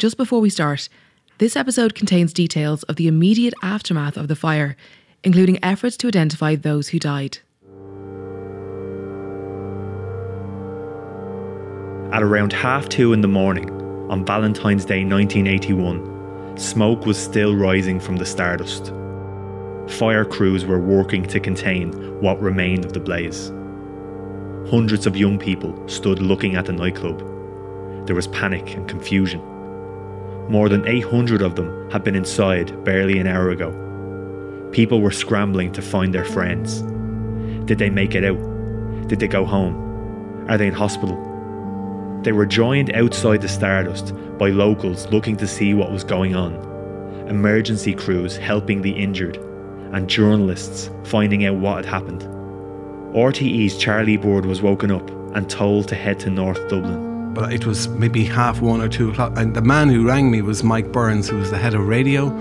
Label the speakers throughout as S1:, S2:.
S1: Just before we start, this episode contains details of the immediate aftermath of the fire, including efforts to identify those who died.
S2: At around half two in the morning, on Valentine's Day 1981, smoke was still rising from the Stardust. Fire crews were working to contain what remained of the blaze. Hundreds of young people stood looking at the nightclub. There was panic and confusion. More than 800 of them had been inside barely an hour ago. People were scrambling to find their friends. Did they make it out? Did they go home? Are they in hospital? They were joined outside the Stardust by locals looking to see what was going on, emergency crews helping the injured, and journalists finding out what had happened. RTE's Charlie Bird was woken up and told to head to North Dublin.
S3: But it was maybe half one or two o'clock, and the man who rang me was Mike Burns, who was the head of radio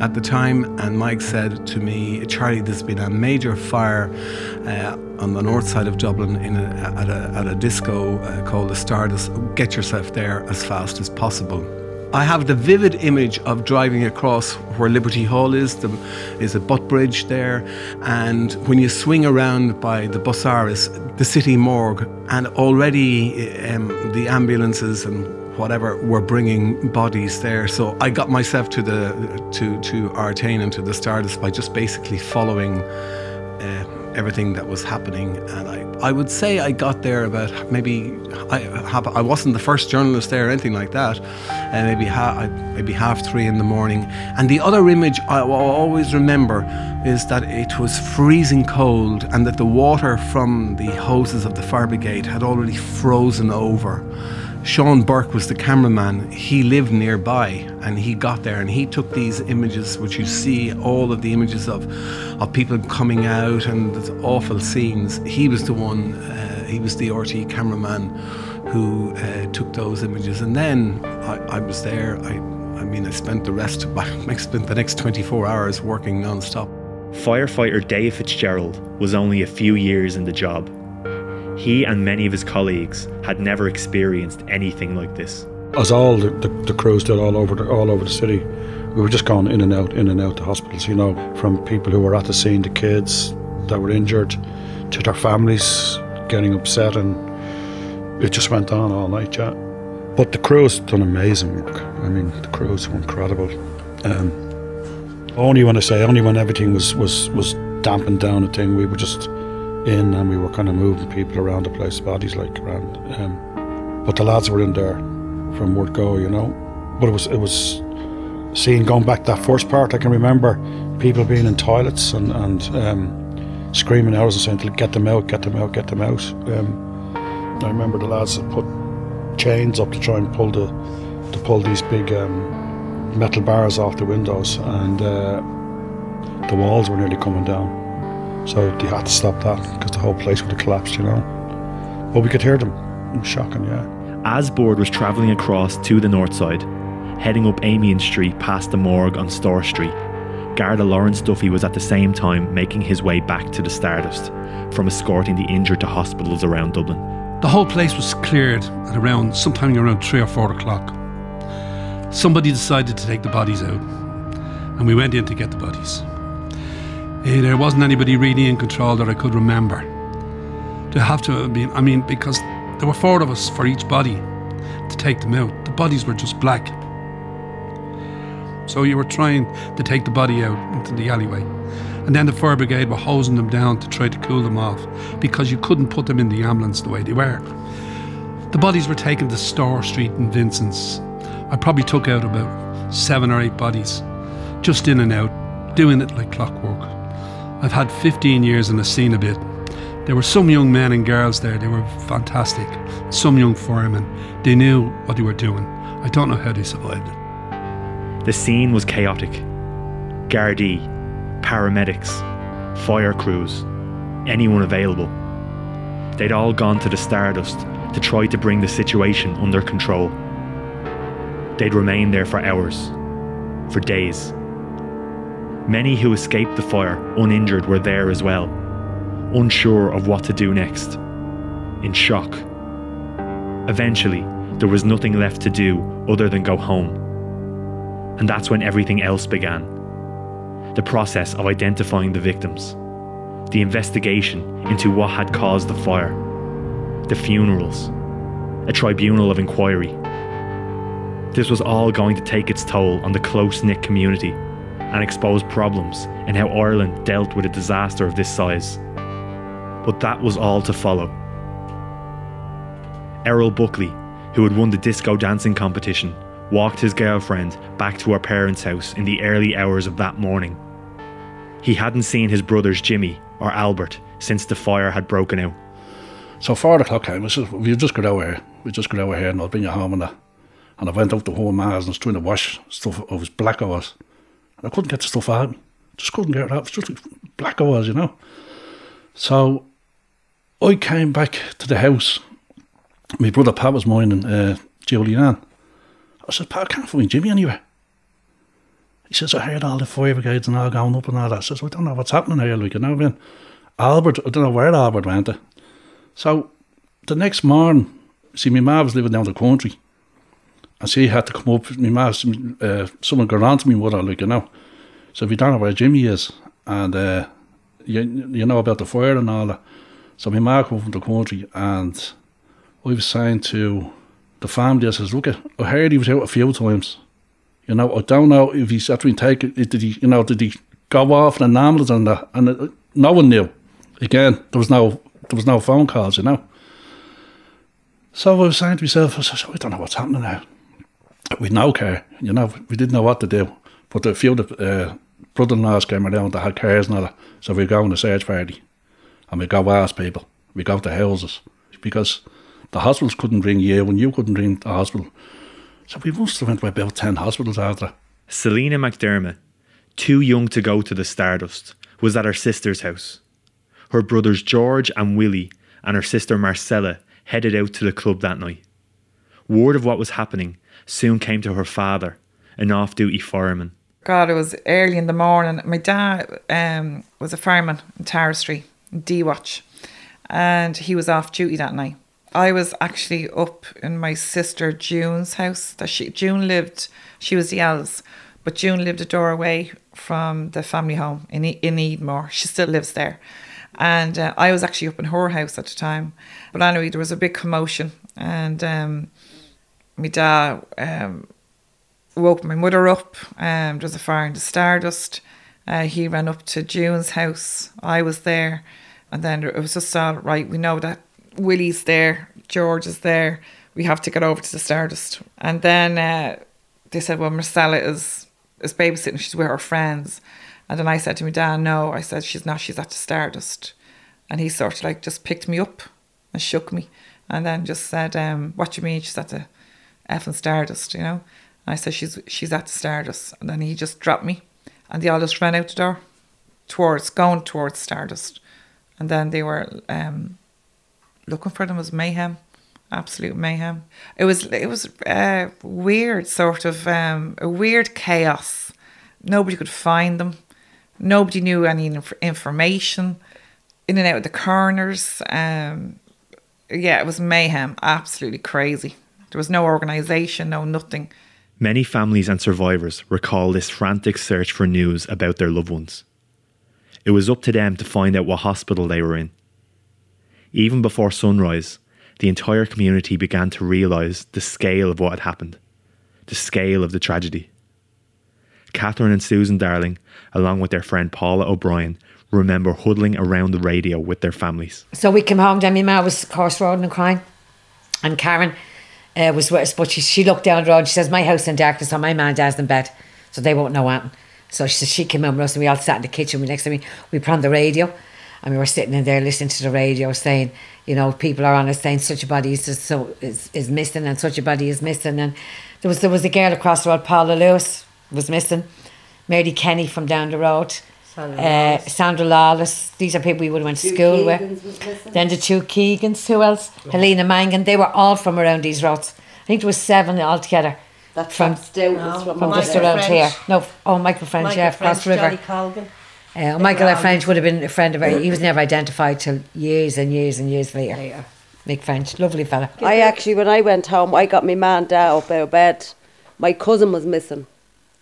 S3: at the time. And Mike said to me, Charlie, there's been a major fire uh, on the north side of Dublin in a, at, a, at a disco uh, called the Stardust. Get yourself there as fast as possible. I have the vivid image of driving across where Liberty Hall is. There is a butt bridge there, and when you swing around by the Busaras, the city morgue, and already um, the ambulances and whatever were bringing bodies there. So I got myself to the to to Artane and to the Stardust by just basically following. Uh, everything that was happening. And I, I would say I got there about maybe I, I wasn't the first journalist there or anything like that. And maybe ha- maybe half three in the morning. And the other image I will always remember is that it was freezing cold and that the water from the hoses of the fire brigade had already frozen over. Sean Burke was the cameraman. He lived nearby and he got there and he took these images, which you see all of the images of, of people coming out and awful scenes. He was the one, uh, he was the RT cameraman who uh, took those images. And then I, I was there. I, I mean, I spent the rest of my, I spent the next 24 hours working non-stop.
S2: Firefighter Dave Fitzgerald was only a few years in the job he and many of his colleagues had never experienced anything like this.
S4: As all the, the, the crews did all over the, all over the city, we were just going in and out, in and out the hospitals. You know, from people who were at the scene, the kids that were injured, to their families getting upset, and it just went on all night. Yeah, but the crews done amazing work. I mean, the crews were incredible. Um, only when I say only when everything was was was dampened down a thing, we were just in and we were kind of moving people around the place, bodies like around. Um, but the lads were in there from word go, you know. But it was it was seeing going back that first part. I can remember people being in toilets and and um, screaming out and saying, "Get them out! Get them out! Get them out!" Um, I remember the lads that put chains up to try and pull the to pull these big um, metal bars off the windows, and uh, the walls were nearly coming down. So they had to stop that because the whole place would have collapsed, you know. But we could hear them. It was shocking, yeah.
S2: As Bird was travelling across to the north side, heading up Amiens Street past the morgue on Store Street, Garda Lawrence Duffy was at the same time making his way back to the Stardust from escorting the injured to hospitals around Dublin.
S5: The whole place was cleared at around sometime around three or four o'clock. Somebody decided to take the bodies out, and we went in to get the bodies. There wasn't anybody really in control that I could remember. To have to have been, I mean, because there were four of us for each body to take them out. The bodies were just black. So you were trying to take the body out into the alleyway. And then the fire brigade were hosing them down to try to cool them off because you couldn't put them in the ambulance the way they were. The bodies were taken to Store Street and Vincent's. I probably took out about seven or eight bodies, just in and out, doing it like clockwork. I've had 15 years and I've seen a bit. There were some young men and girls there, they were fantastic. Some young firemen, they knew what they were doing. I don't know how they survived it.
S2: The scene was chaotic. Gardaí, paramedics, fire crews, anyone available. They'd all gone to the Stardust to try to bring the situation under control. They'd remain there for hours, for days. Many who escaped the fire uninjured were there as well, unsure of what to do next, in shock. Eventually, there was nothing left to do other than go home. And that's when everything else began the process of identifying the victims, the investigation into what had caused the fire, the funerals, a tribunal of inquiry. This was all going to take its toll on the close knit community and expose problems in how Ireland dealt with a disaster of this size. But that was all to follow. Errol Buckley, who had won the disco dancing competition, walked his girlfriend back to her parents' house in the early hours of that morning. He hadn't seen his brothers Jimmy or Albert since the fire had broken out.
S6: So four o'clock came. I said, "We just got over here. We just got over here, and I'll bring you home." And that. And I went out to home Mars and was trying to wash stuff. I was black I was. I couldn't get the stuff out. Just couldn't get it out. It was just like black I was, you know. So I came back to the house. My brother Pat was mine and uh, Julianne. I said, Pat, I can't find Jimmy anywhere. He says, I heard all the fire brigades and all going up and all that. I says, I don't know what's happening here, like, you know, man. Albert, I don't know where Albert went to. So the next morning, see, my mum was living down the country. And she had to come up, my mum, uh, someone got on to me mother, like, you know. So we don't know where Jimmy is. And uh, you, you know about the fire and all that. So my mum came from the country and I was saying to the family, I says, look, I heard he was out a few times. You know, I don't know if he's actually taken, did he, you know, did he go off in an ambulance and that? And uh, no one knew. Again, there was no, there was no phone calls, you know. So I was saying to myself, I said, I don't know what's happening now. We no care, you know, we didn't know what to do. But a few of the uh, brother-in-laws came around that had cars and all that. So we go on a search party and we go ask people. We go to houses because the hospitals couldn't ring you and you couldn't ring the hospital. So we must have went to about 10 hospitals after that.
S2: Selena McDermott, too young to go to the Stardust, was at her sister's house. Her brothers George and Willie and her sister Marcella headed out to the club that night. Word of what was happening soon came to her father, an off duty fireman.
S7: God, it was early in the morning. My dad um, was a fireman in Tara Street, D Watch, and he was off duty that night. I was actually up in my sister June's house. That she June lived, she was the eldest, but June lived a door away from the family home in E- in Edmore. She still lives there, and uh, I was actually up in her house at the time. But anyway, there was a big commotion, and um, my dad um, woke my mother up. Um, there was a fire in the Stardust. Uh, he ran up to June's house. I was there, and then it was just all right. We know that Willie's there, George is there. We have to get over to the Stardust. And then uh, they said, well, Marcella is is babysitting. She's with her friends. And then I said to my dad, no. I said she's not. She's at the Stardust. And he sort of like just picked me up and shook me, and then just said, um, "What do you mean she's at the effing Stardust?" You know. And I said, "She's she's at Stardust." And then he just dropped me, and they all just ran out the door, towards going towards Stardust, and then they were um, looking for them was mayhem, absolute mayhem. It was it was uh, weird, sort of um, a weird chaos. Nobody could find them. Nobody knew any inf- information. In and out of the corners. Um, yeah, it was mayhem. Absolutely crazy. There was no organisation, no nothing.
S2: Many families and survivors recall this frantic search for news about their loved ones. It was up to them to find out what hospital they were in. Even before sunrise, the entire community began to realise the scale of what had happened, the scale of the tragedy. Catherine and Susan Darling, along with their friend Paula O'Brien, remember huddling around the radio with their families.
S8: So we came home, then my ma was, of course, and crying. And Karen uh, was but she, she looked down the road. She says, My house in darkness, so my man and dad's in bed, so they won't know what. So she says, She came in with us, and we all sat in the kitchen. We next to me, we put on the radio, and we were sitting in there listening to the radio saying, You know, people are on it saying such a body is, so, is, is missing, and such a body is missing. And there was, there was a girl across the road, Paula Lewis, was missing. Mary Kenny from down the road. Uh, Sandra Lawless. These are people we would have went to school with. Then the two Keegans. Who else? Helena Mangan. They were all from around these roads. I think there was seven altogether.
S9: That's
S8: from
S9: from Stowe.
S8: from just around here. No, oh Michael French, yeah, across the river.
S9: Colgan.
S8: Uh, Michael French would have been a friend of ours. He was never identified till years and years and years later. Mick French, lovely fella.
S9: I actually, when I went home, I got my man and dad up out of bed. My cousin was missing.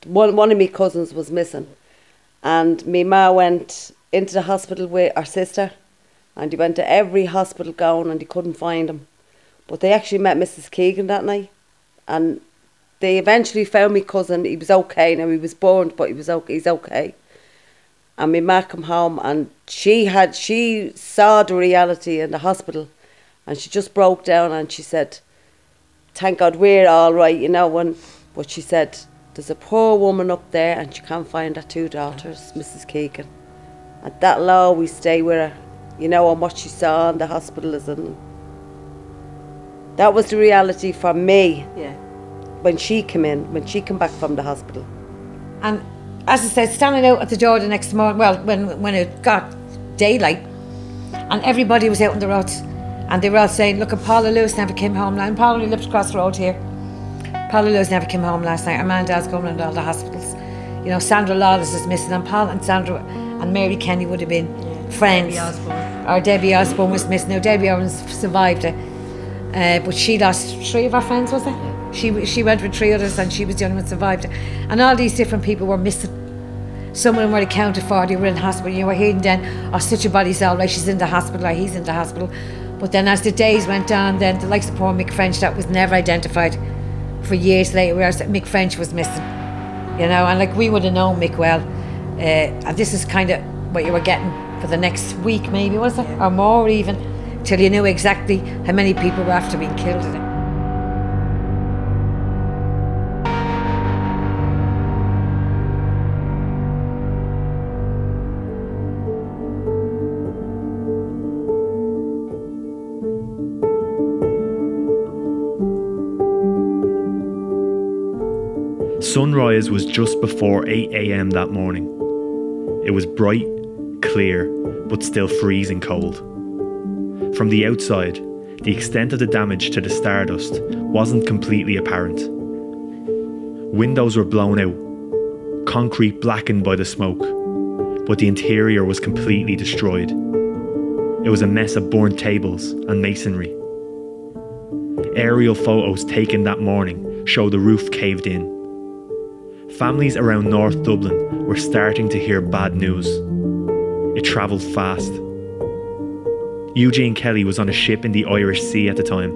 S9: One, one of my cousins was missing. And me ma went into the hospital with our sister. And he went to every hospital going and he couldn't find him. But they actually met Mrs. Keegan that night. And they eventually found my cousin. He was okay. Now, he was burned, but he was okay. he's okay. And my ma come home and she had, she saw the reality in the hospital and she just broke down and she said, Thank God we're all right, you know. When, but she said, There's a poor woman up there and she can't find her two daughters, Mrs. Keegan. And that'll always stay with her, you know, and what she saw in the hospital is in. That was the reality for me.
S8: Yeah.
S9: When she came in, when she came back from the hospital.
S8: And as I said, standing out at the door the next morning, well, when, when it got daylight, and everybody was out on the roads, and they were all saying, Look, at Paula Lewis never came home. And Paula lives across the road here. Paula Lewis never came home last night. Our man dad's going into all the hospitals. You know, Sandra Lawless is missing, and Paul and Sandra and Mary Kenny would have been friends.
S1: Debbie Osborne.
S8: Or Debbie Osborne was missing. Now, Debbie Osborne survived it. Uh, but she lost three of her friends, was it? She, she went with three others and she was the only one who survived it. And all these different people were missing. Some of them were accounted for, they were in hospital. You were hearing then, oh, such a body's all right, she's in the hospital, or he's in the hospital. But then as the days went on, then the likes of poor Mick French, that was never identified for years later, whereas Mick French was missing. You know, and like we would have known Mick well. Uh, and this is kind of what you were getting for the next week, maybe, was it? Or more even, till you knew exactly how many people were after being killed
S2: Sunrise was just before 8 am that morning. It was bright, clear, but still freezing cold. From the outside, the extent of the damage to the Stardust wasn't completely apparent. Windows were blown out, concrete blackened by the smoke, but the interior was completely destroyed. It was a mess of burnt tables and masonry. Aerial photos taken that morning show the roof caved in. Families around North Dublin were starting to hear bad news. It travelled fast. Eugene Kelly was on a ship in the Irish Sea at the time.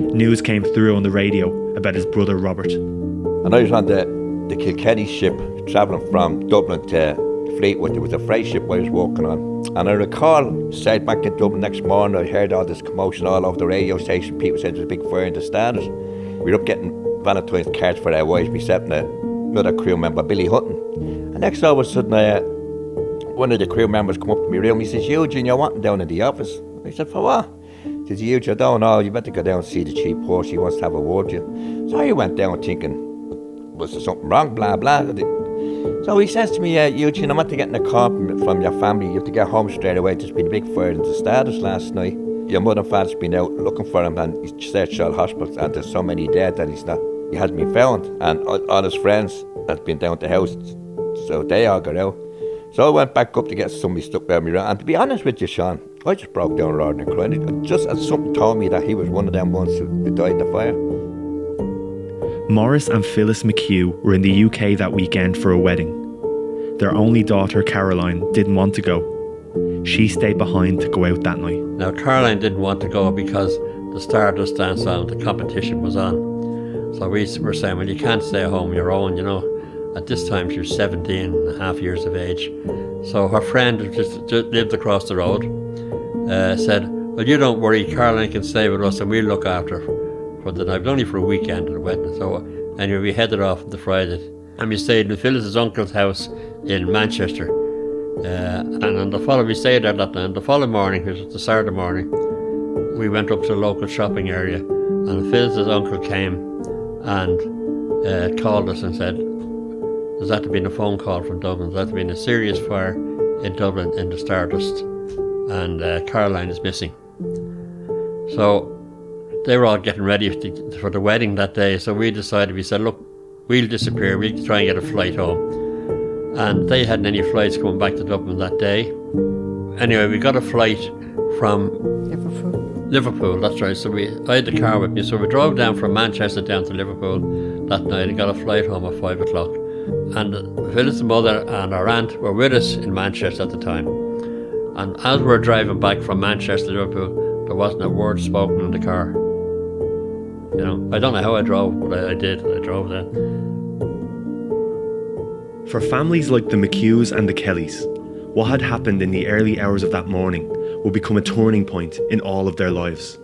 S2: News came through on the radio about his brother Robert.
S10: And I was on the, the Kilkenny ship travelling from Dublin to Fleetwood. There was a freight ship I was working on. And I recall, stayed back in Dublin next morning, I heard all this commotion all over the radio station. People said there was a big fire in the standard. We were up getting Valentine's cards for our wives, myself and another crew member, Billy Hutton. And next all of a sudden, uh, one of the crew members come up to me room. He says, Eugene, you're wanting down in the office. I said, for what? He says, Eugene, I don't know. You better go down and see the chief horse. He wants to have a word with you. So I went down thinking, was there something wrong? Blah, blah. So he says to me, uh, Eugene, I'm after getting a call from, from your family. You have to get home straight away. There's been a big fire in the Stardust last night. Your mother and father's been out looking for him and he's searched all hospitals and there's so many dead that he's not, he hasn't been found. And all, all his friends had been down to the house, so they all got out. So I went back up to get somebody stuck by me around. And to be honest with you, Sean, I just broke down rather than crying. Just as something told me that he was one of them ones who, who died in the fire.
S2: Morris and Phyllis McHugh were in the UK that weekend for a wedding. Their only daughter, Caroline, didn't want to go. She stayed behind to go out that night.
S11: Now, Caroline didn't want to go because the Stardust dance on, the competition was on. So we were saying, well, you can't stay at home on your own, you know. At this time, she was 17 and a half years of age. So her friend who just, just lived across the road uh, said, well, you don't worry, Caroline can stay with us and we'll look after her for the night, only for a weekend and a wedding. So anyway, we headed off on the Friday. And we stayed in Phyllis's uncle's house in Manchester. Uh, and on the following, we stayed there that night. The following morning, which was the Saturday morning, we went up to the local shopping area. And Phyllis's uncle came and uh, called us and said, there's had to been a phone call from Dublin. There's had to been a serious fire in Dublin in the Stardust, and uh, Caroline is missing. So they were all getting ready for the wedding that day. So we decided, we said, look, we'll disappear. We'll try and get a flight home. And they hadn't any flights coming back to Dublin that day. Anyway, we got a flight from
S8: Liverpool.
S11: That's right. So we, I had the car with me. So we drove down from Manchester down to Liverpool that night and got a flight home at five o'clock. And Phyllis's mother and our aunt were with us in Manchester at the time. And as we were driving back from Manchester to Liverpool, there wasn't a word spoken in the car. You know, I don't know how I drove, but I, I did. I drove there.
S2: For families like the McHughs and the Kellys, what had happened in the early hours of that morning would become a turning point in all of their lives.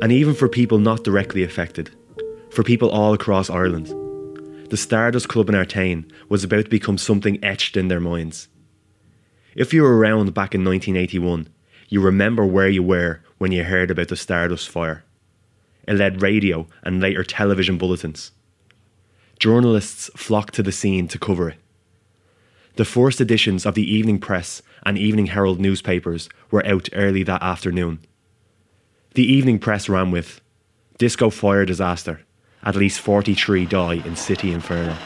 S2: And even for people not directly affected, for people all across Ireland, the Stardust Club in Artane was about to become something etched in their minds. If you were around back in 1981, you remember where you were when you heard about the Stardust fire. It led radio and later television bulletins. Journalists flocked to the scene to cover it. The first editions of the Evening Press and Evening Herald newspapers were out early that afternoon. The Evening Press ran with Disco fire disaster. At least 43 die in City Inferno.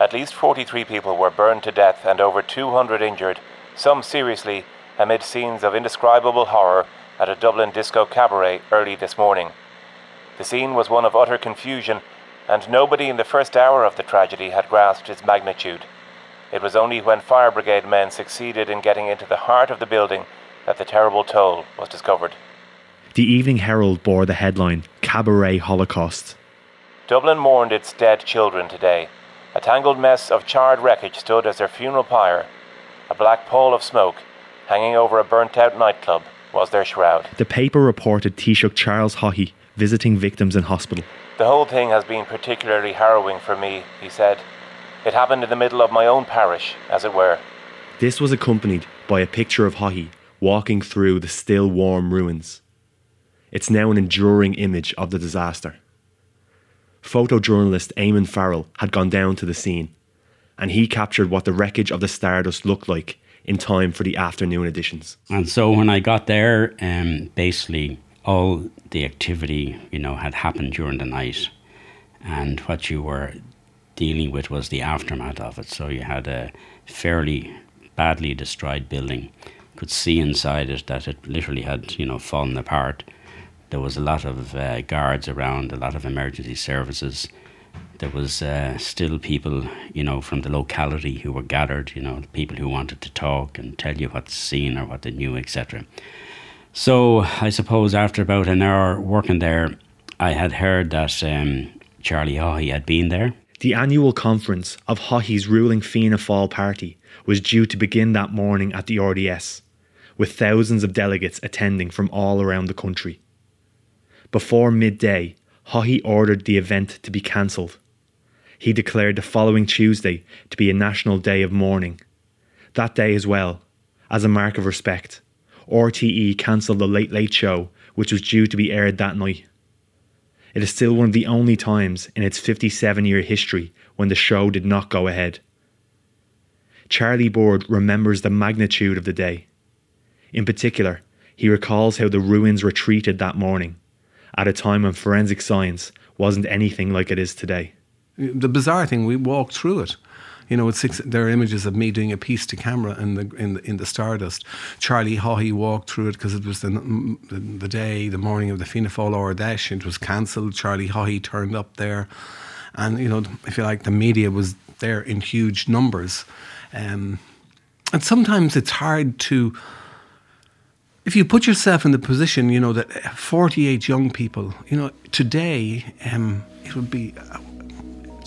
S12: At least 43 people were burned to death and over 200 injured, some seriously, amid scenes of indescribable horror at a Dublin disco cabaret early this morning. The scene was one of utter confusion, and nobody in the first hour of the tragedy had grasped its magnitude. It was only when fire brigade men succeeded in getting into the heart of the building that the terrible toll was discovered.
S2: The Evening Herald bore the headline Cabaret Holocaust.
S12: Dublin mourned its dead children today. A tangled mess of charred wreckage stood as their funeral pyre. A black pall of smoke, hanging over a burnt out nightclub, was their shroud.
S2: The paper reported Taoiseach Charles Haughey visiting victims in hospital.
S12: The whole thing has been particularly harrowing for me, he said. It happened in the middle of my own parish, as it were.
S2: This was accompanied by a picture of Haughey walking through the still warm ruins. It's now an enduring image of the disaster. Photojournalist Eamon Farrell had gone down to the scene, and he captured what the wreckage of the Stardust looked like in time for the afternoon editions.
S13: And so when I got there, um, basically all the activity, you know, had happened during the night, and what you were dealing with was the aftermath of it. So you had a fairly badly destroyed building. Could see inside it that it literally had, you know, fallen apart. There was a lot of uh, guards around, a lot of emergency services. There was uh, still people, you know, from the locality who were gathered, you know, people who wanted to talk and tell you what seen or what they knew, etc. So I suppose after about an hour working there, I had heard that um, Charlie Haughey had been there.
S2: The annual conference of Haughey's ruling Fianna Fáil party was due to begin that morning at the RDS, with thousands of delegates attending from all around the country. Before midday, Haughey ordered the event to be cancelled. He declared the following Tuesday to be a national day of mourning. That day as well, as a mark of respect, RTE cancelled the Late Late Show, which was due to be aired that night. It is still one of the only times in its 57 year history when the show did not go ahead. Charlie Bird remembers the magnitude of the day. In particular, he recalls how the ruins retreated that morning, at a time when forensic science wasn't anything like it is today.
S3: The bizarre thing, we walked through it. You know, there are images of me doing a piece to camera in the in the, in the Stardust. Charlie Haughey walked through it because it was the, the, the day, the morning of the Fianna Fáil Ard Fheis. It was cancelled. Charlie Haughey turned up there, and you know, if you like, the media was there in huge numbers, um, and sometimes it's hard to. If you put yourself in the position, you know that 48 young people, you know, today um, it would be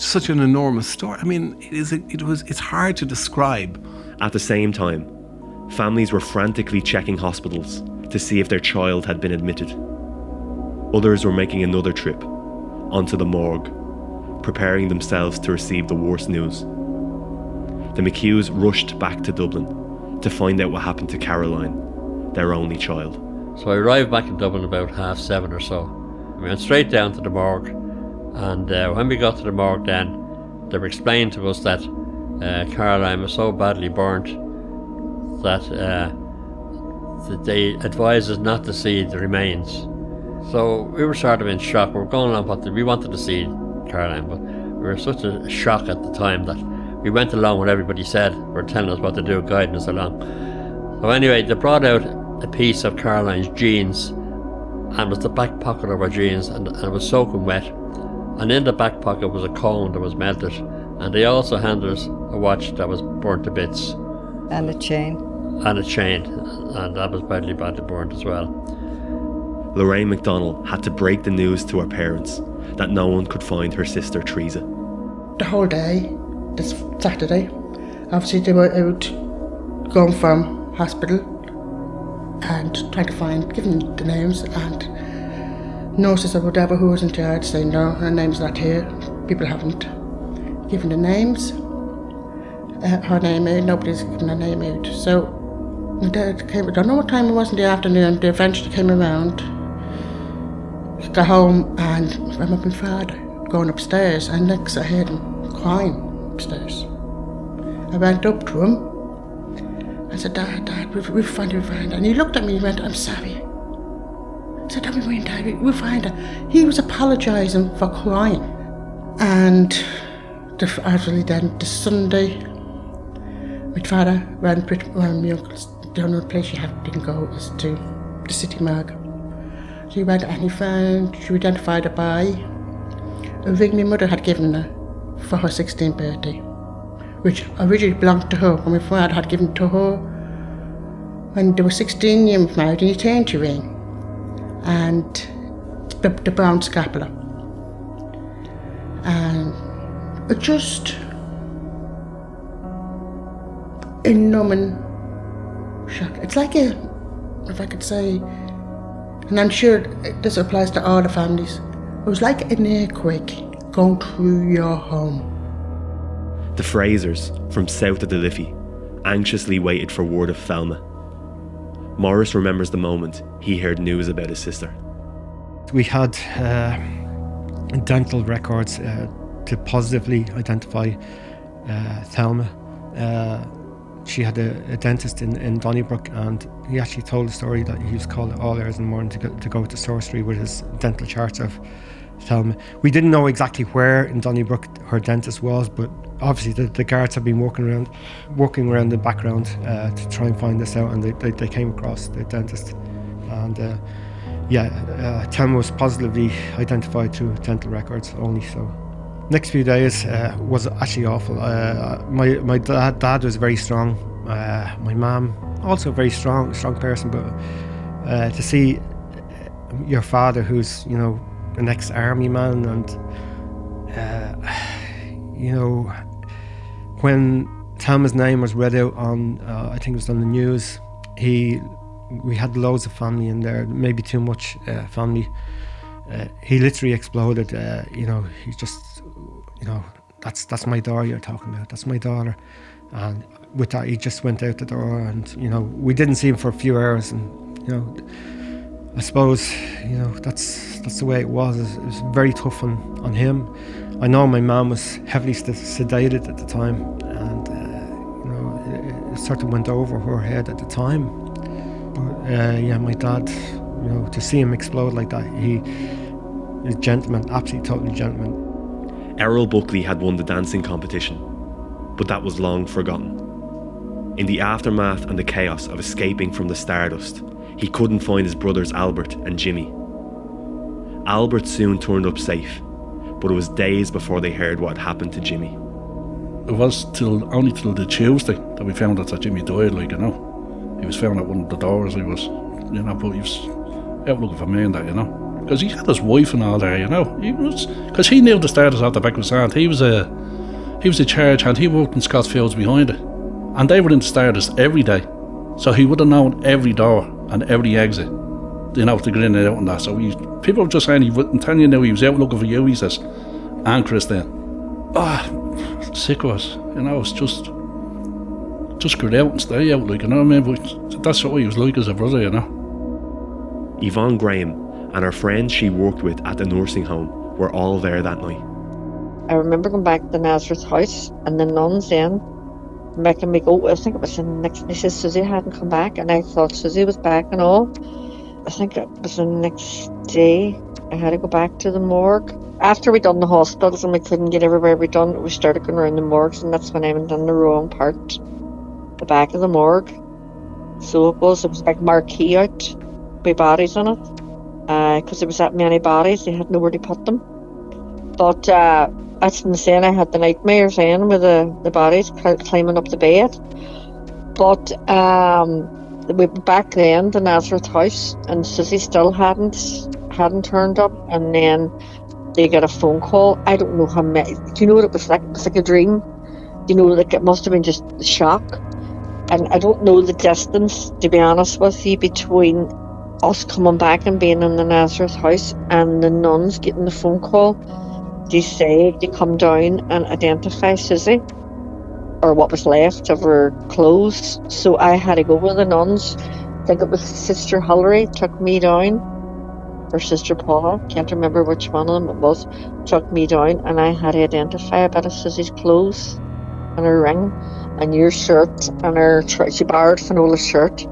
S3: such an enormous story. I mean, it is. It was. It's hard to describe.
S2: At the same time, families were frantically checking hospitals to see if their child had been admitted. Others were making another trip onto the morgue, preparing themselves to receive the worst news. The McHughs rushed back to Dublin to find out what happened to Caroline, their only child.
S11: So I arrived back in Dublin about half seven or so. We went straight down to the morgue and uh, when we got to the morgue, then they were explained to us that uh, Caroline was so badly burnt that, uh, that they advised us not to see the remains. So we were sort of in shock. We were going along, but we wanted to see Caroline, but we were such a shock at the time that we went along what everybody said. Were telling us what to do, guiding us along. So anyway, they brought out a piece of Caroline's jeans and it was the back pocket of her jeans and, and it was soaking wet. And in the back pocket was a cone that was melted. And they also handed us a watch that was burnt to bits.
S14: And a chain.
S11: And a chain. And that was badly, badly burnt as well.
S2: Lorraine McDonnell had to break the news to her parents that no one could find her sister Teresa.
S15: The whole day, this Saturday, obviously they were out going from hospital and trying to find, giving the names and nurses or whatever who was in charge saying no, her name's not here. People haven't given the names. Uh, her name out, nobody's given her name out. So my dad came, I don't know what time it was in the afternoon, they eventually came around, got home and I remember my father going upstairs and next I heard him crying upstairs. I went up to him I said, Dad, Dad, we've, we've found found her. And he looked at me and went, I'm sorry. Don't be worrying, Dad, we, find her. He was apologising for crying. And the, actually then, the Sunday, my father ran well, my uncle's, the only place you have, didn't go is to the city morgue. So he went and he found, she identified her by a ring my mother had given her for her 16th birthday which originally belonged to her, and my father had given to her when they were 16 years married, and he turned to ring, and the, the brown scapula. And just a numbing shock. It's like a, if I could say, and I'm sure this applies to all the families, it was like an earthquake going through your home.
S2: The Frasers, from south of the Liffey, anxiously waited for word of Thelma. Morris remembers the moment he heard news about his sister.
S16: We had uh, dental records uh, to positively identify uh, Thelma. Uh, she had a, a, dentist in, in Donnybrook, and he actually told the story that he was called all hours in the morning to go, to go to Street with his dental charts of Thelma. We didn't know exactly where in Donnybrook her dentist was, but obviously the, the guards have been working around, working around the background uh, to try and find this out, and they, they, they came across the dentist, and uh, yeah, uh, Thelma was positively identified through dental records only. So, next few days uh, was actually awful. Uh, my my dad, dad was very strong. Uh, my mom also very strong strong person, but to see your father, who's you know an ex-army man, and you know when Thelma's name was read out on, uh, I think it was on the news, he, we had loads of family in there, maybe too much uh, family. Uh, he literally exploded. Uh, you know, he just, you know, that's that's my daughter you're talking about. That's my daughter. And with that, he just went out the door, and you know, we didn't see him for a few hours, and you know, I suppose, you know, that's that's the way it was. It was very tough on on him I know my mum was heavily sedated at the time, and uh, you know it, it, sort of went over her head at the time. But uh, yeah, my dad, you know, to see him explode like that, he is a gentleman, absolutely totally gentleman.
S2: Errol Buckley had won the dancing competition, but that was long forgotten. In the aftermath and the chaos of escaping from the Stardust, he couldn't find his brothers Albert and Jimmy. Albert soon turned up safe but it was days before they heard what had happened to Jimmy.
S6: It was till only till the Tuesday that we found out that Jimmy died, like, you know. He was found at one of the doors, he was, you know, but he was out looking for me and that, you know. Because he had his wife and all there, you know. He was, because he knew the Stardust at the back of his hand. He was a, he was a charge hand, he worked in Scott's Fields behind it. And they were in the Stardust every day. So he would have known every door and every exit you know, to get in and out and that. So he, people were just saying, he, I'm telling you now, he was out looking for you, he says, and Chris then. Ah, oh, sick of us, you know, it's just, just get out and stay out, like, you know what I mean? But that's what he was like as a brother, you know.
S2: Yvonne Graham and her friends she worked with at the nursing home were all there that night.
S17: I remember going back to Nazareth's house and the nuns then making me go. I think it was the next day. Susie hadn't come back, and I thought Susie was back and all. I think it was the next day. I had to go back to the morgue. After we done the hospitals and we couldn't get everywhere we done, we started going around the morgues, and that's when I went down the wrong part, the back of the morgue. So it was, it was like marquee out with bodies on it. Because uh, there was that many bodies, they had nowhere to put them. But uh, that's been saying I had the nightmares in with the, the bodies climbing up the bed. But um, we back then, the Nazareth house, and Susie still hadn't hadn't turned up. And then they get a phone call. I don't know how many. Do you know what it was like? It was like a dream. You know, like it must have been just shock. And I don't know the distance, to be honest with you, between us coming back and being in the Nazareth house and the nuns getting the phone call. Say they come down and identify Susie or what was left of her clothes. So I had to go with the nuns. I think it was Sister Hilary took me down, or Sister Paula, can't remember which one of them it was, took me down, and I had to identify a bit of Susie's clothes and her ring and your shirt and her. She borrowed Finola's shirt.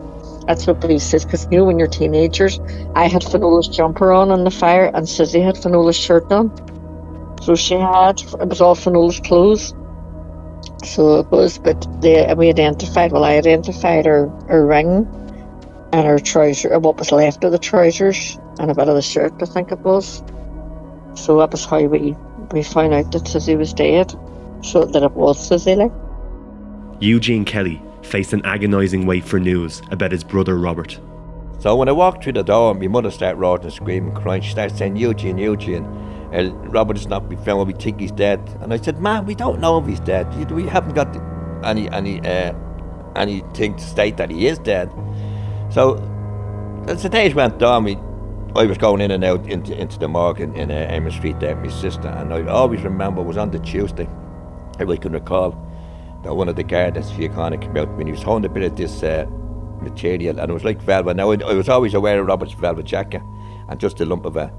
S17: That's what Bruce says, because you know when you're teenagers, I had Finola's jumper on in the fire, and Susie had Finola's shirt on. So she had, it was all Finola's clothes. So it was, but they, we identified, well, I identified her, her ring and her trouser, what was left of the trousers, and a bit of the shirt, I think it was. So that was how we, we found out that Susie was dead, so that it was Susie. Like.
S2: Eugene Kelly faced an agonising wait for news about his brother Robert.
S10: So when I walked through the door, my mother started roaring and screaming, crying. She started saying, Eugene, Eugene. Uh, Robert is not be found. We think he's dead. And I said, "Man, we don't know if he's dead. We haven't got any any uh, anything to state that he is dead." So as the days went on, we, I was going in and out into, into the morgue in, in uh, Street there with my sister, and I always remember it was on the Tuesday, if I can recall, that one of the guards, Fiacana, came out when he was holding a bit of this uh, material, and it was like velvet. Now, I, I was always aware of Robert's velvet jacket, and just a lump of it.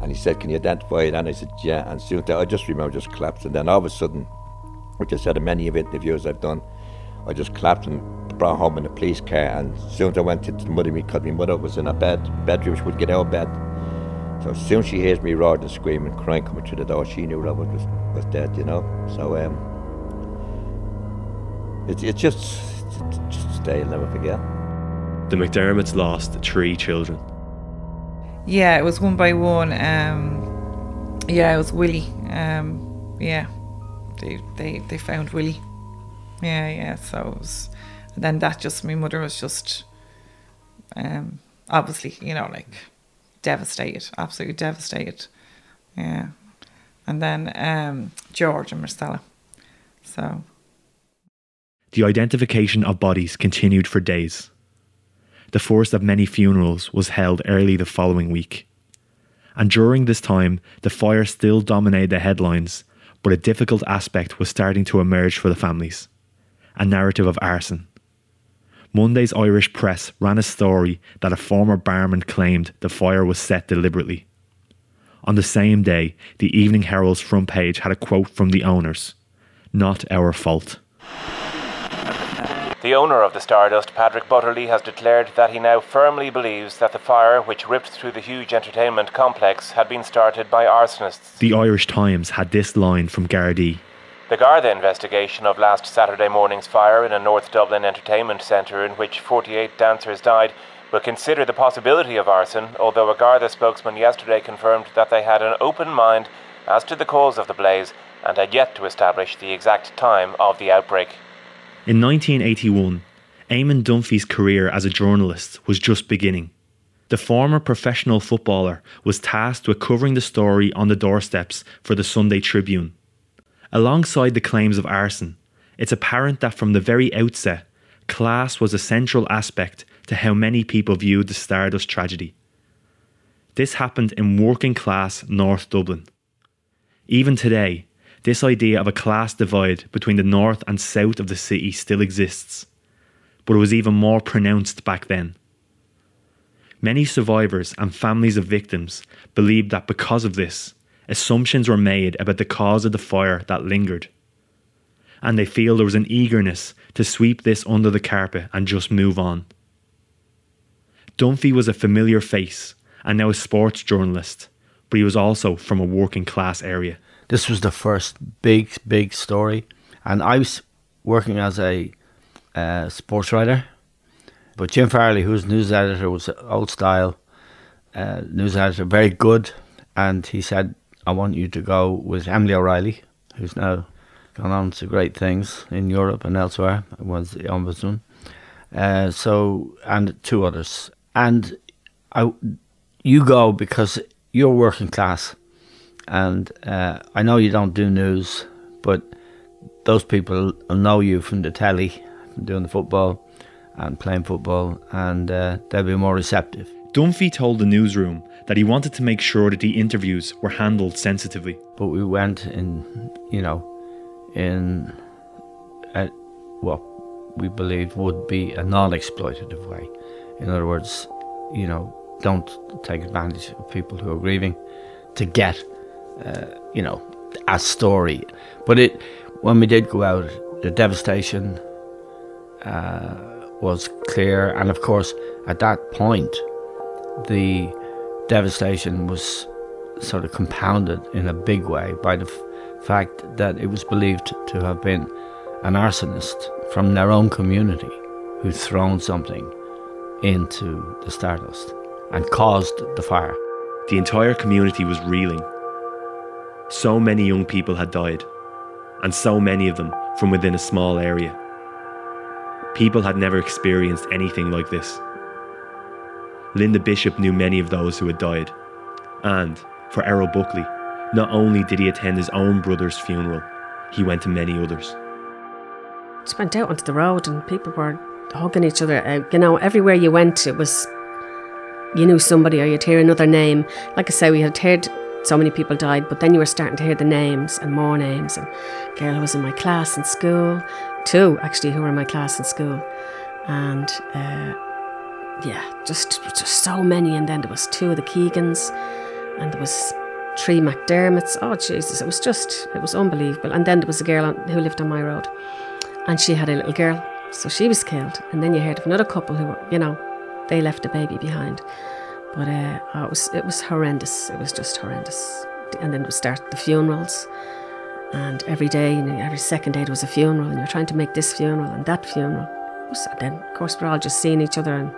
S10: And he said, Can you identify it? And I said, Yeah. And soon I just remember just collapsed. And then all of a sudden, which I said in many of interviews I've done, I just collapsed and brought home in a police car. And soon I went into the mother, because my mother was in a bed, bedroom, she would get out of bed. So as soon as she hears me roaring and screaming, crying coming through the door, she knew Robert was, was dead, you know. So um, it's it's just just a day I'll never forget.
S2: The McDermotts lost three children.
S7: Yeah, it was one by one. Um, yeah, it was Willie. Um, yeah, they they they found Willie. Yeah, yeah. So it was, then that just my mother was just, um, obviously you know like devastated, absolutely devastated. Yeah, and then um, George and Marcella. So.
S2: The identification of bodies continued for days the first of many funerals was held early the following week. And during this time, the fire still dominated the headlines, but a difficult aspect was starting to emerge for the families a narrative of arson. Monday's Irish press ran a story that a former barman claimed the fire was set deliberately. On the same day, the Evening Herald's front page had a quote from the owners Not our fault.
S12: The owner of the Stardust, Patrick Butterly, has declared that he now firmly believes that the fire which ripped through the huge entertainment complex had been started by arsonists.
S2: The Irish Times had this line from Gardaí.
S12: The Garda investigation of last Saturday morning's fire in a North Dublin entertainment centre in which 48 dancers died will consider the possibility of arson, although a Garda spokesman yesterday confirmed that they had an open mind as to the cause of the blaze and had yet to establish the exact time of the outbreak.
S2: In 1981, Eamon Dunphy's career as a journalist was just beginning. The former professional footballer was tasked with covering the story on the doorsteps for the Sunday Tribune. Alongside the claims of arson, it's apparent that from the very outset, class was a central aspect to how many people viewed the Stardust tragedy. This happened in working class North Dublin. Even today, this idea of a class divide between the north and south of the city still exists, but it was even more pronounced back then. Many survivors and families of victims believed that because of this, assumptions were made about the cause of the fire that lingered. And they feel there was an eagerness to sweep this under the carpet and just move on. Dunphy was a familiar face and now a sports journalist, but he was also from a working class area.
S14: This was the first big, big story, and I was working as a uh, sports writer. but Jim Farley, who's news editor, was old style uh, news editor, very good, and he said, "I want you to go with Emily O'Reilly, who's now gone on to great things in Europe and elsewhere. Was the ombudsman, uh, so and two others, and I, you go because you're working class, and uh, I know you don't do news, but those people will know you from the telly, from doing the football and playing football, and uh, they'll be more receptive.
S2: Dunphy told the newsroom that he wanted to make sure that the interviews were handled sensitively.
S14: But we went in, you know, in a, what we believed would be a non exploitative way. In other words, you know, don't take advantage of people who are grieving to get, uh, you know, a story. But it, when we did go out, the devastation uh, was clear, and of course, at that point, the devastation was sort of compounded in a big way by the f- fact that it was believed to have been an arsonist from their own community who'd thrown something into the stardust and caused the fire.
S2: The entire community was reeling. So many young people had died, and so many of them from within a small area. People had never experienced anything like this. Linda Bishop knew many of those who had died, and for Errol Buckley, not only did he attend his own brother's funeral, he went to many others.
S18: Just went out onto the road and people were hugging each other. Uh, you know, everywhere you went, it was you knew somebody or you'd hear another name. Like I say, we had heard so many people died, but then you were starting to hear the names and more names. And a girl who was in my class in school, two actually who were in my class in school, and uh, yeah, just just so many. And then there was two of the Keegans, and there was three McDermotts. Oh Jesus, it was just it was unbelievable. And then there was a girl on, who lived on my road, and she had a little girl, so she was killed. And then you heard of another couple who were, you know, they left a baby behind. But uh, oh, it was it was horrendous. It was just horrendous. And then we'd start the funerals, and every day, you know, every second day there was a funeral, and you're trying to make this funeral and that funeral. And then, of course, we're all just seeing each other, and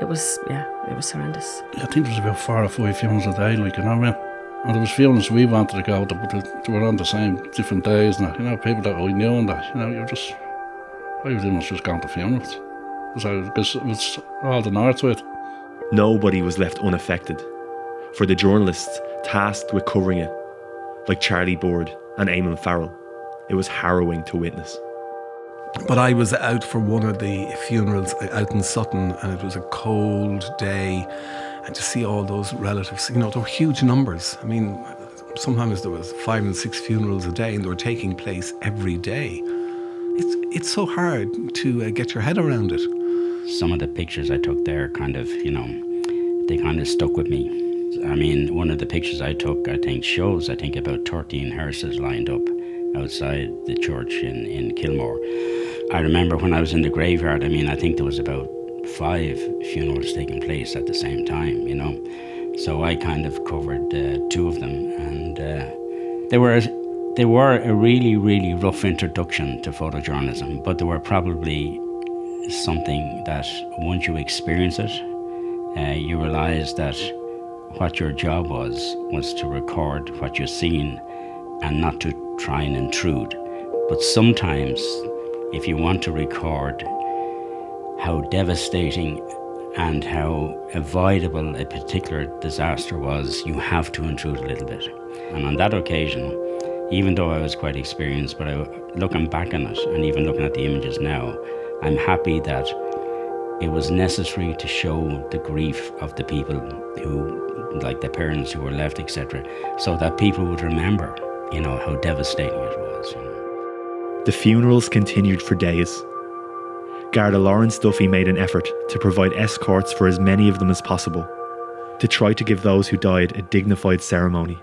S18: it was yeah, it was horrendous.
S6: I think there was about four or five funerals a day, like you know, man. And there was funerals we wanted to go to, but they were on the same different days, and you know, people that we knew and that, you know, you're just, I was almost just going to funerals. So because it was all the north with.
S2: Nobody was left unaffected. For the journalists tasked with covering it, like Charlie Bird and Eamon Farrell, it was harrowing to witness.
S3: But I was out for one of the funerals out in Sutton, and it was a cold day, and to see all those relatives, you know, there were huge numbers. I mean, sometimes there was five and six funerals a day, and they were taking place every day. It's it's so hard to uh, get your head around it.
S13: Some of the pictures I took there kind of, you know, they kind of stuck with me. I mean, one of the pictures I took, I think, shows, I think, about 13 hearses lined up outside the church in, in Kilmore. I remember when I was in the graveyard, I mean, I think there was about five funerals taking place at the same time, you know. So I kind of covered uh, two of them, and uh, they were they were a really really rough introduction to photojournalism, but they were probably something that once you experience it, uh, you realize that what your job was was to record what you're seeing and not to try and intrude. But sometimes, if you want to record how devastating and how avoidable a particular disaster was, you have to intrude a little bit. And on that occasion, even though I was quite experienced, but I, looking back on it and even looking at the images now, I'm happy that it was necessary to show the grief of the people who, like the parents who were left, etc., so that people would remember, you know, how devastating it was. You know.
S2: The funerals continued for days. Garda Lawrence Duffy made an effort to provide escorts for as many of them as possible, to try to give those who died a dignified ceremony.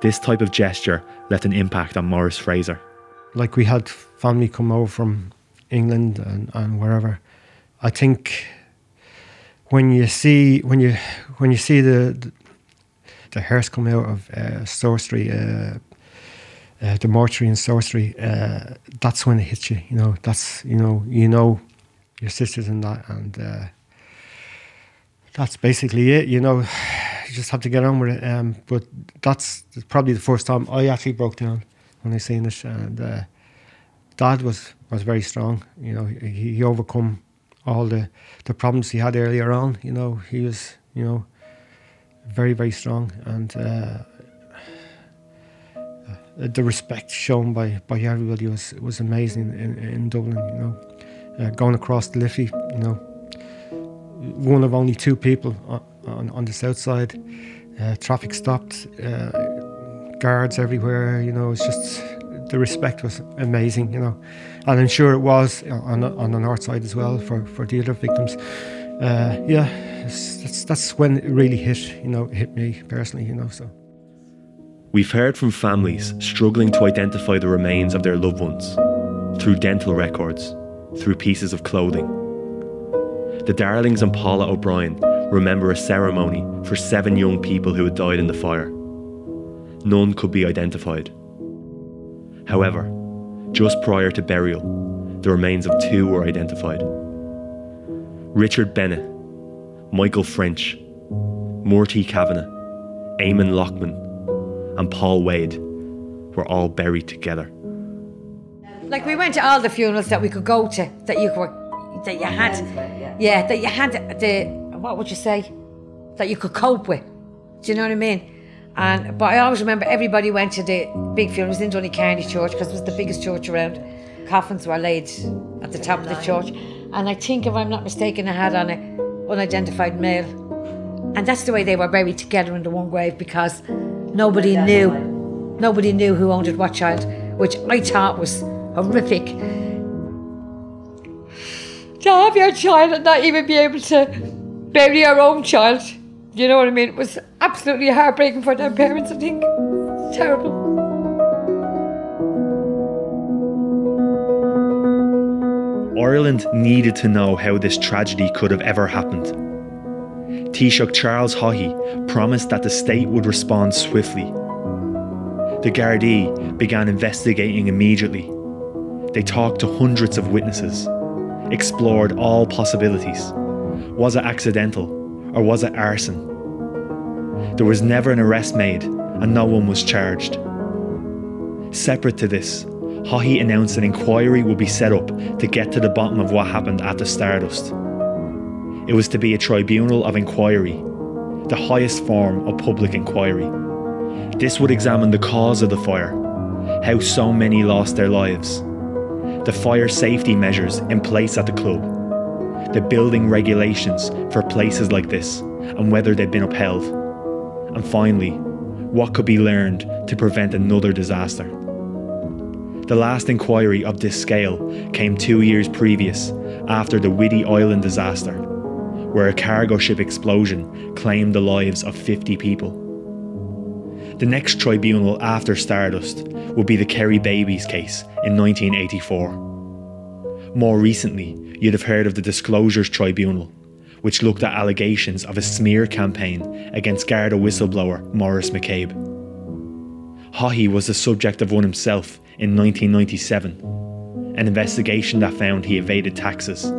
S2: This type of gesture left an impact on Morris Fraser.
S16: Like we had family come over from England and, and wherever. I think when you see when you when you see the the, the hearse come out of uh, Street, uh, uh, the mortuary and sorcery, uh, that's when it hits you. You know, that's you know you know your sisters and that, and uh, that's basically it. You know, you just have to get on with it. Um, but that's probably the first time I actually broke down when I seen it, and uh, Dad was was very strong. You know, he, he overcome all the the problems he had earlier on. You know, he was you know very very strong and. Uh, the respect shown by, by everybody was was amazing in, in Dublin. You know, uh, going across the Liffey, you know, one of only two people on, on, on the south side. Uh, traffic stopped, uh, guards everywhere. You know, it's just the respect was amazing. You know, and I'm sure it was on on the north side as well for, for the other victims. Uh, yeah, that's that's when it really hit. You know, hit me personally. You know, so.
S2: We've heard from families struggling to identify the remains of their loved ones through dental records, through pieces of clothing. The Darlings and Paula O'Brien remember a ceremony for seven young people who had died in the fire. None could be identified. However, just prior to burial, the remains of two were identified Richard Bennett, Michael French, Murtagh Kavanagh, Eamon Loughman, and Paul Wade were all buried together.
S8: Like we went to all the funerals that we could go to, that you were, that you had, yeah, that you had the, what would you say, that you could cope with. Do you know what I mean? And but I always remember everybody went to the big funerals in Donnycarney Church because it was the biggest church around. Coffins were laid at the top of the church, and I think, if I'm not mistaken, I had on an unidentified male, and that's the way they were buried together in the one grave because Nobody knew. Nobody knew who owned what child, which I thought was horrific. To have your child and not even be able to bury your own child, you know what I mean? It was absolutely heartbreaking for their parents, I think. Terrible.
S2: Ireland needed to know how this tragedy could have ever happened. Taoiseach Charles Haughey promised that the state would respond swiftly. The Gardaí began investigating immediately. They talked to hundreds of witnesses, explored all possibilities. Was it accidental or was it arson? There was never an arrest made and no one was charged. Separate to this, Haughey announced an inquiry would be set up to get to the bottom of what happened at the Stardust. It was to be a tribunal of inquiry, the highest form of public inquiry. This would examine the cause of the fire, how so many lost their lives, the fire safety measures in place at the club, the building regulations for places like this, and whether they've been upheld, and finally, what could be learned to prevent another disaster. The last inquiry of this scale came two years previous, after the Whiddy Island disaster, where a cargo ship explosion claimed the lives of 50 people. The next tribunal after Stardust would be the Kerry Babies case in 1984. More recently, you'd have heard of the Disclosures Tribunal, which looked at allegations of a smear campaign against Garda whistleblower Maurice McCabe. Haughey was the subject of one himself in 1997, an investigation that found he evaded taxes.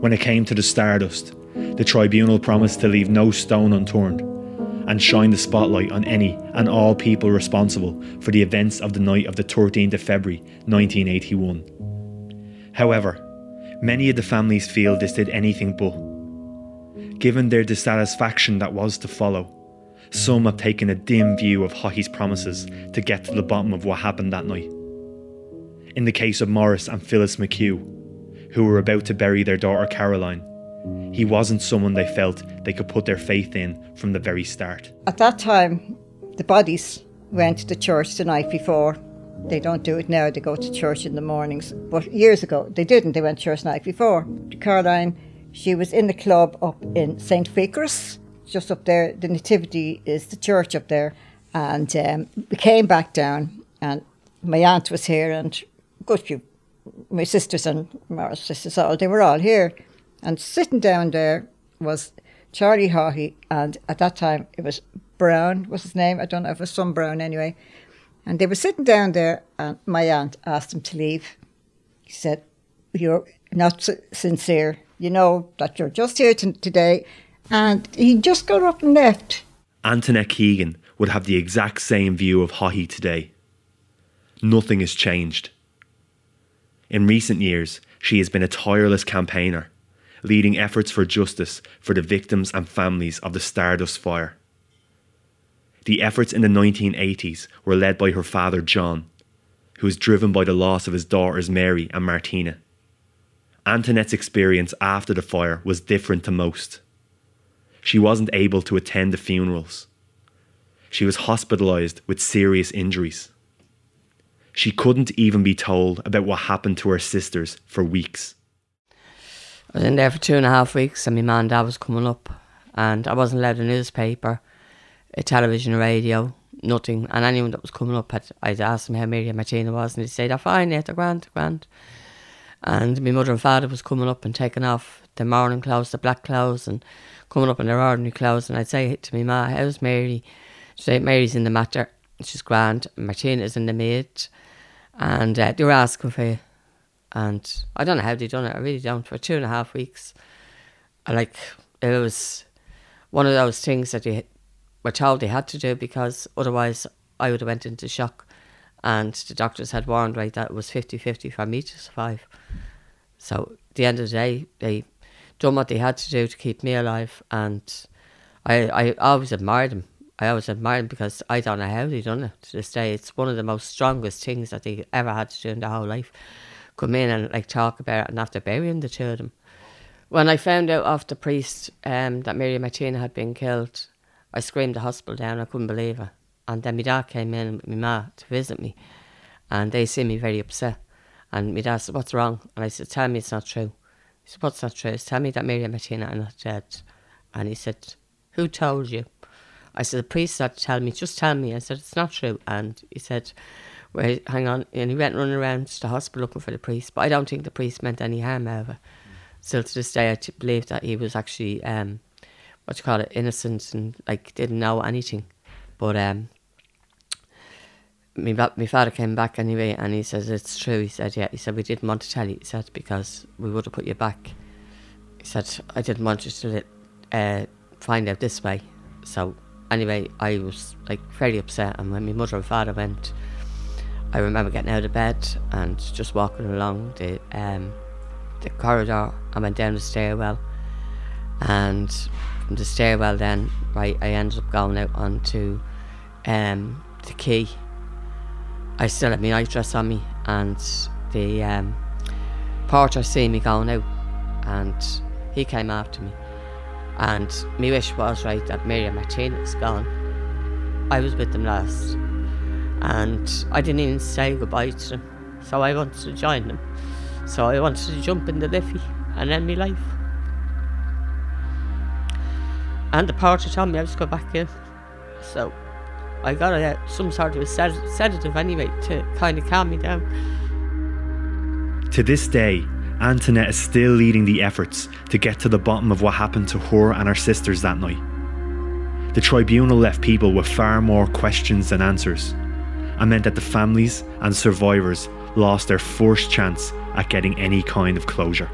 S2: When it came to the Stardust, the tribunal promised to leave no stone unturned and shine the spotlight on any and all people responsible for the events of the night of the 13th of February 1981. However, many of the families feel this did anything but. Given their dissatisfaction that was to follow, some have taken a dim view of Haughey's promises to get to the bottom of what happened that night. In the case of Morris and Phyllis McHugh, who were about to bury their daughter Caroline. He wasn't someone they felt they could put their faith in from the very start.
S19: At that time, the bodies went to church the night before. They don't do it now, they go to church in the mornings. But years ago, they didn't. They went church night before. Caroline, she was in the club up in St. Vicar's, just up there. The Nativity is the church up there. And um, we came back down, and my aunt was here, and a good few my sisters and my sisters all, they were all here. And sitting down there was Charlie Haughey, and at that time it was Brown, was his name. I don't know if it was some Brown anyway. And they were sitting down there, and my aunt asked him to leave. He said, You're not sincere. You know that you're just here t- today, and he just got up and left.
S2: Antoinette Keegan would have the exact same view of Haughey today. Nothing has changed. In recent years, she has been a tireless campaigner, leading efforts for justice for the victims and families of the Stardust fire. The efforts in the 1980s were led by her father John, who was driven by the loss of his daughters Mary and Martina. Antoinette's experience after the fire was different to most. She wasn't able to attend the funerals. She was hospitalised with serious injuries. She couldn't even be told about what happened to her sisters for weeks.
S20: I was in there for two and a half weeks, and my mum and dad was coming up, and I wasn't allowed a newspaper, television, radio, nothing. And anyone that was coming up, I'd, I'd ask them how Mary and Martina was, and they'd say, they're fine, they're grand, grand. And my mother and father was coming up and taking off the mourning clothes, the black clothes, and coming up in their ordinary clothes. And I'd say to me, Ma, how's Mary? She'd say, Mary's in the Mater, she's grand, Martina's in the maid. And uh, they were asking for you. And I don't know how they done it, I really don't. For two and a half weeks, I like, it was one of those things that they were told they had to do because otherwise I would have went into shock. And the doctors had warned right that it was 50-50 for me to survive. So at the end of the day, they done what they had to do to keep me alive. And I, I always admired them. I always admired them because I don't know how they done it to this day. It's one of the most strongest things that they ever had to do in their whole life. Come in and like talk about it and after burying the two of them. When I found out the priest um, that Mary Martina had been killed, I screamed the hospital down. I couldn't believe it. And then my dad came in with my ma to visit me, and they see me very upset. And my dad said, "What's wrong?" And I said, "Tell me it's not true." He said, "What's not true?" Said, "Tell me that and Martina are not dead." And he said, "Who told you?" I said, "The priest said to tell me. Just tell me." I said, "It's not true." And he said, "Wait, hang on." And he went running around to the hospital looking for the priest. But I don't think the priest meant any harm over. Still to this day, I t- believe that he was actually um, what you call it, innocent and like didn't know anything. But um, me, my father came back anyway, and he says it's true. He said, yeah. He said we didn't want to tell you. He said because we would have put you back. He said I didn't want you to uh, find out this way. So anyway, I was like very upset, and when my mother and father went, I remember getting out of bed and just walking along the um, the corridor. I went down the stairwell, and from the stairwell then right I ended up going out onto um, the quay. I still had my night dress on me and the um, porter seen me going out and he came after me and my wish was right that Martina was gone. I was with them last and I didn't even say goodbye to them so I wanted to join them. So I wanted to jump in the Liffey and end my life. And the porter told me I was going back in. So I got a, some sort of a sed- sedative anyway to kind of calm me down.
S2: To this day, Antoinette is still leading the efforts to get to the bottom of what happened to her and her sisters that night. The tribunal left people with far more questions than answers and meant that the families and survivors lost their first chance at getting any kind of closure.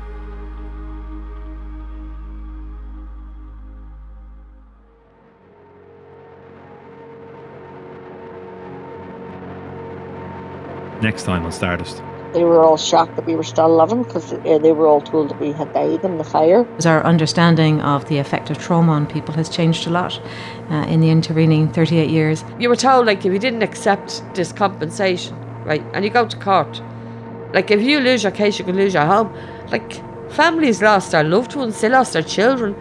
S2: Next time on Stardust.
S17: They were all shocked that we were still living because uh, they were all told that we had died in the fire.
S21: As Our understanding of the effect of trauma on people has changed a lot uh, in the intervening 38 years.
S20: You were told, like, if you didn't accept this compensation, right, and you go to court, like, if you lose your case, you can lose your home. Like, families lost their loved ones, they lost their children,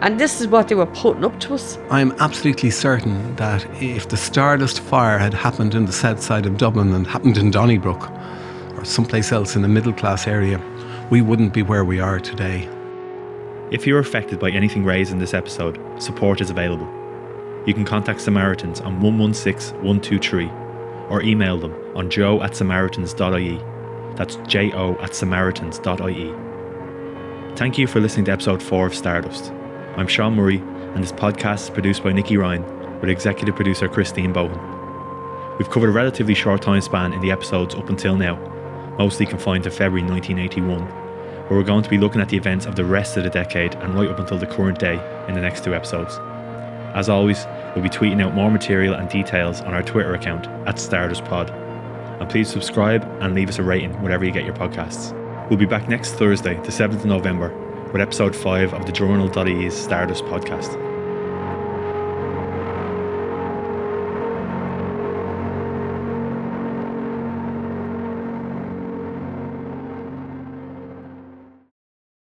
S20: and this is what they were putting up to us.
S3: I'm absolutely certain that if the Stardust fire had happened in the south side of Dublin and happened in Donnybrook or someplace else in the middle class area, we wouldn't be where we are today.
S2: If you're affected by anything raised in this episode, support is available. You can contact Samaritans on 116 123 or email them on jo at samaritans.ie. That's jo at samaritans.ie. Thank you for listening to episode 4 of Stardust. I'm Sean Murray, and this podcast is produced by Nikki Ryan with executive producer Christine Bowen. We've covered a relatively short time span in the episodes up until now, mostly confined to February 1981, where we're going to be looking at the events of the rest of the decade and right up until the current day in the next two episodes. As always, we'll be tweeting out more material and details on our Twitter account at StardustPod. And please subscribe and leave us a rating wherever you get your podcasts. We'll be back next Thursday, the 7th of November, with episode 5 of the Journal.ie's Stardust podcast.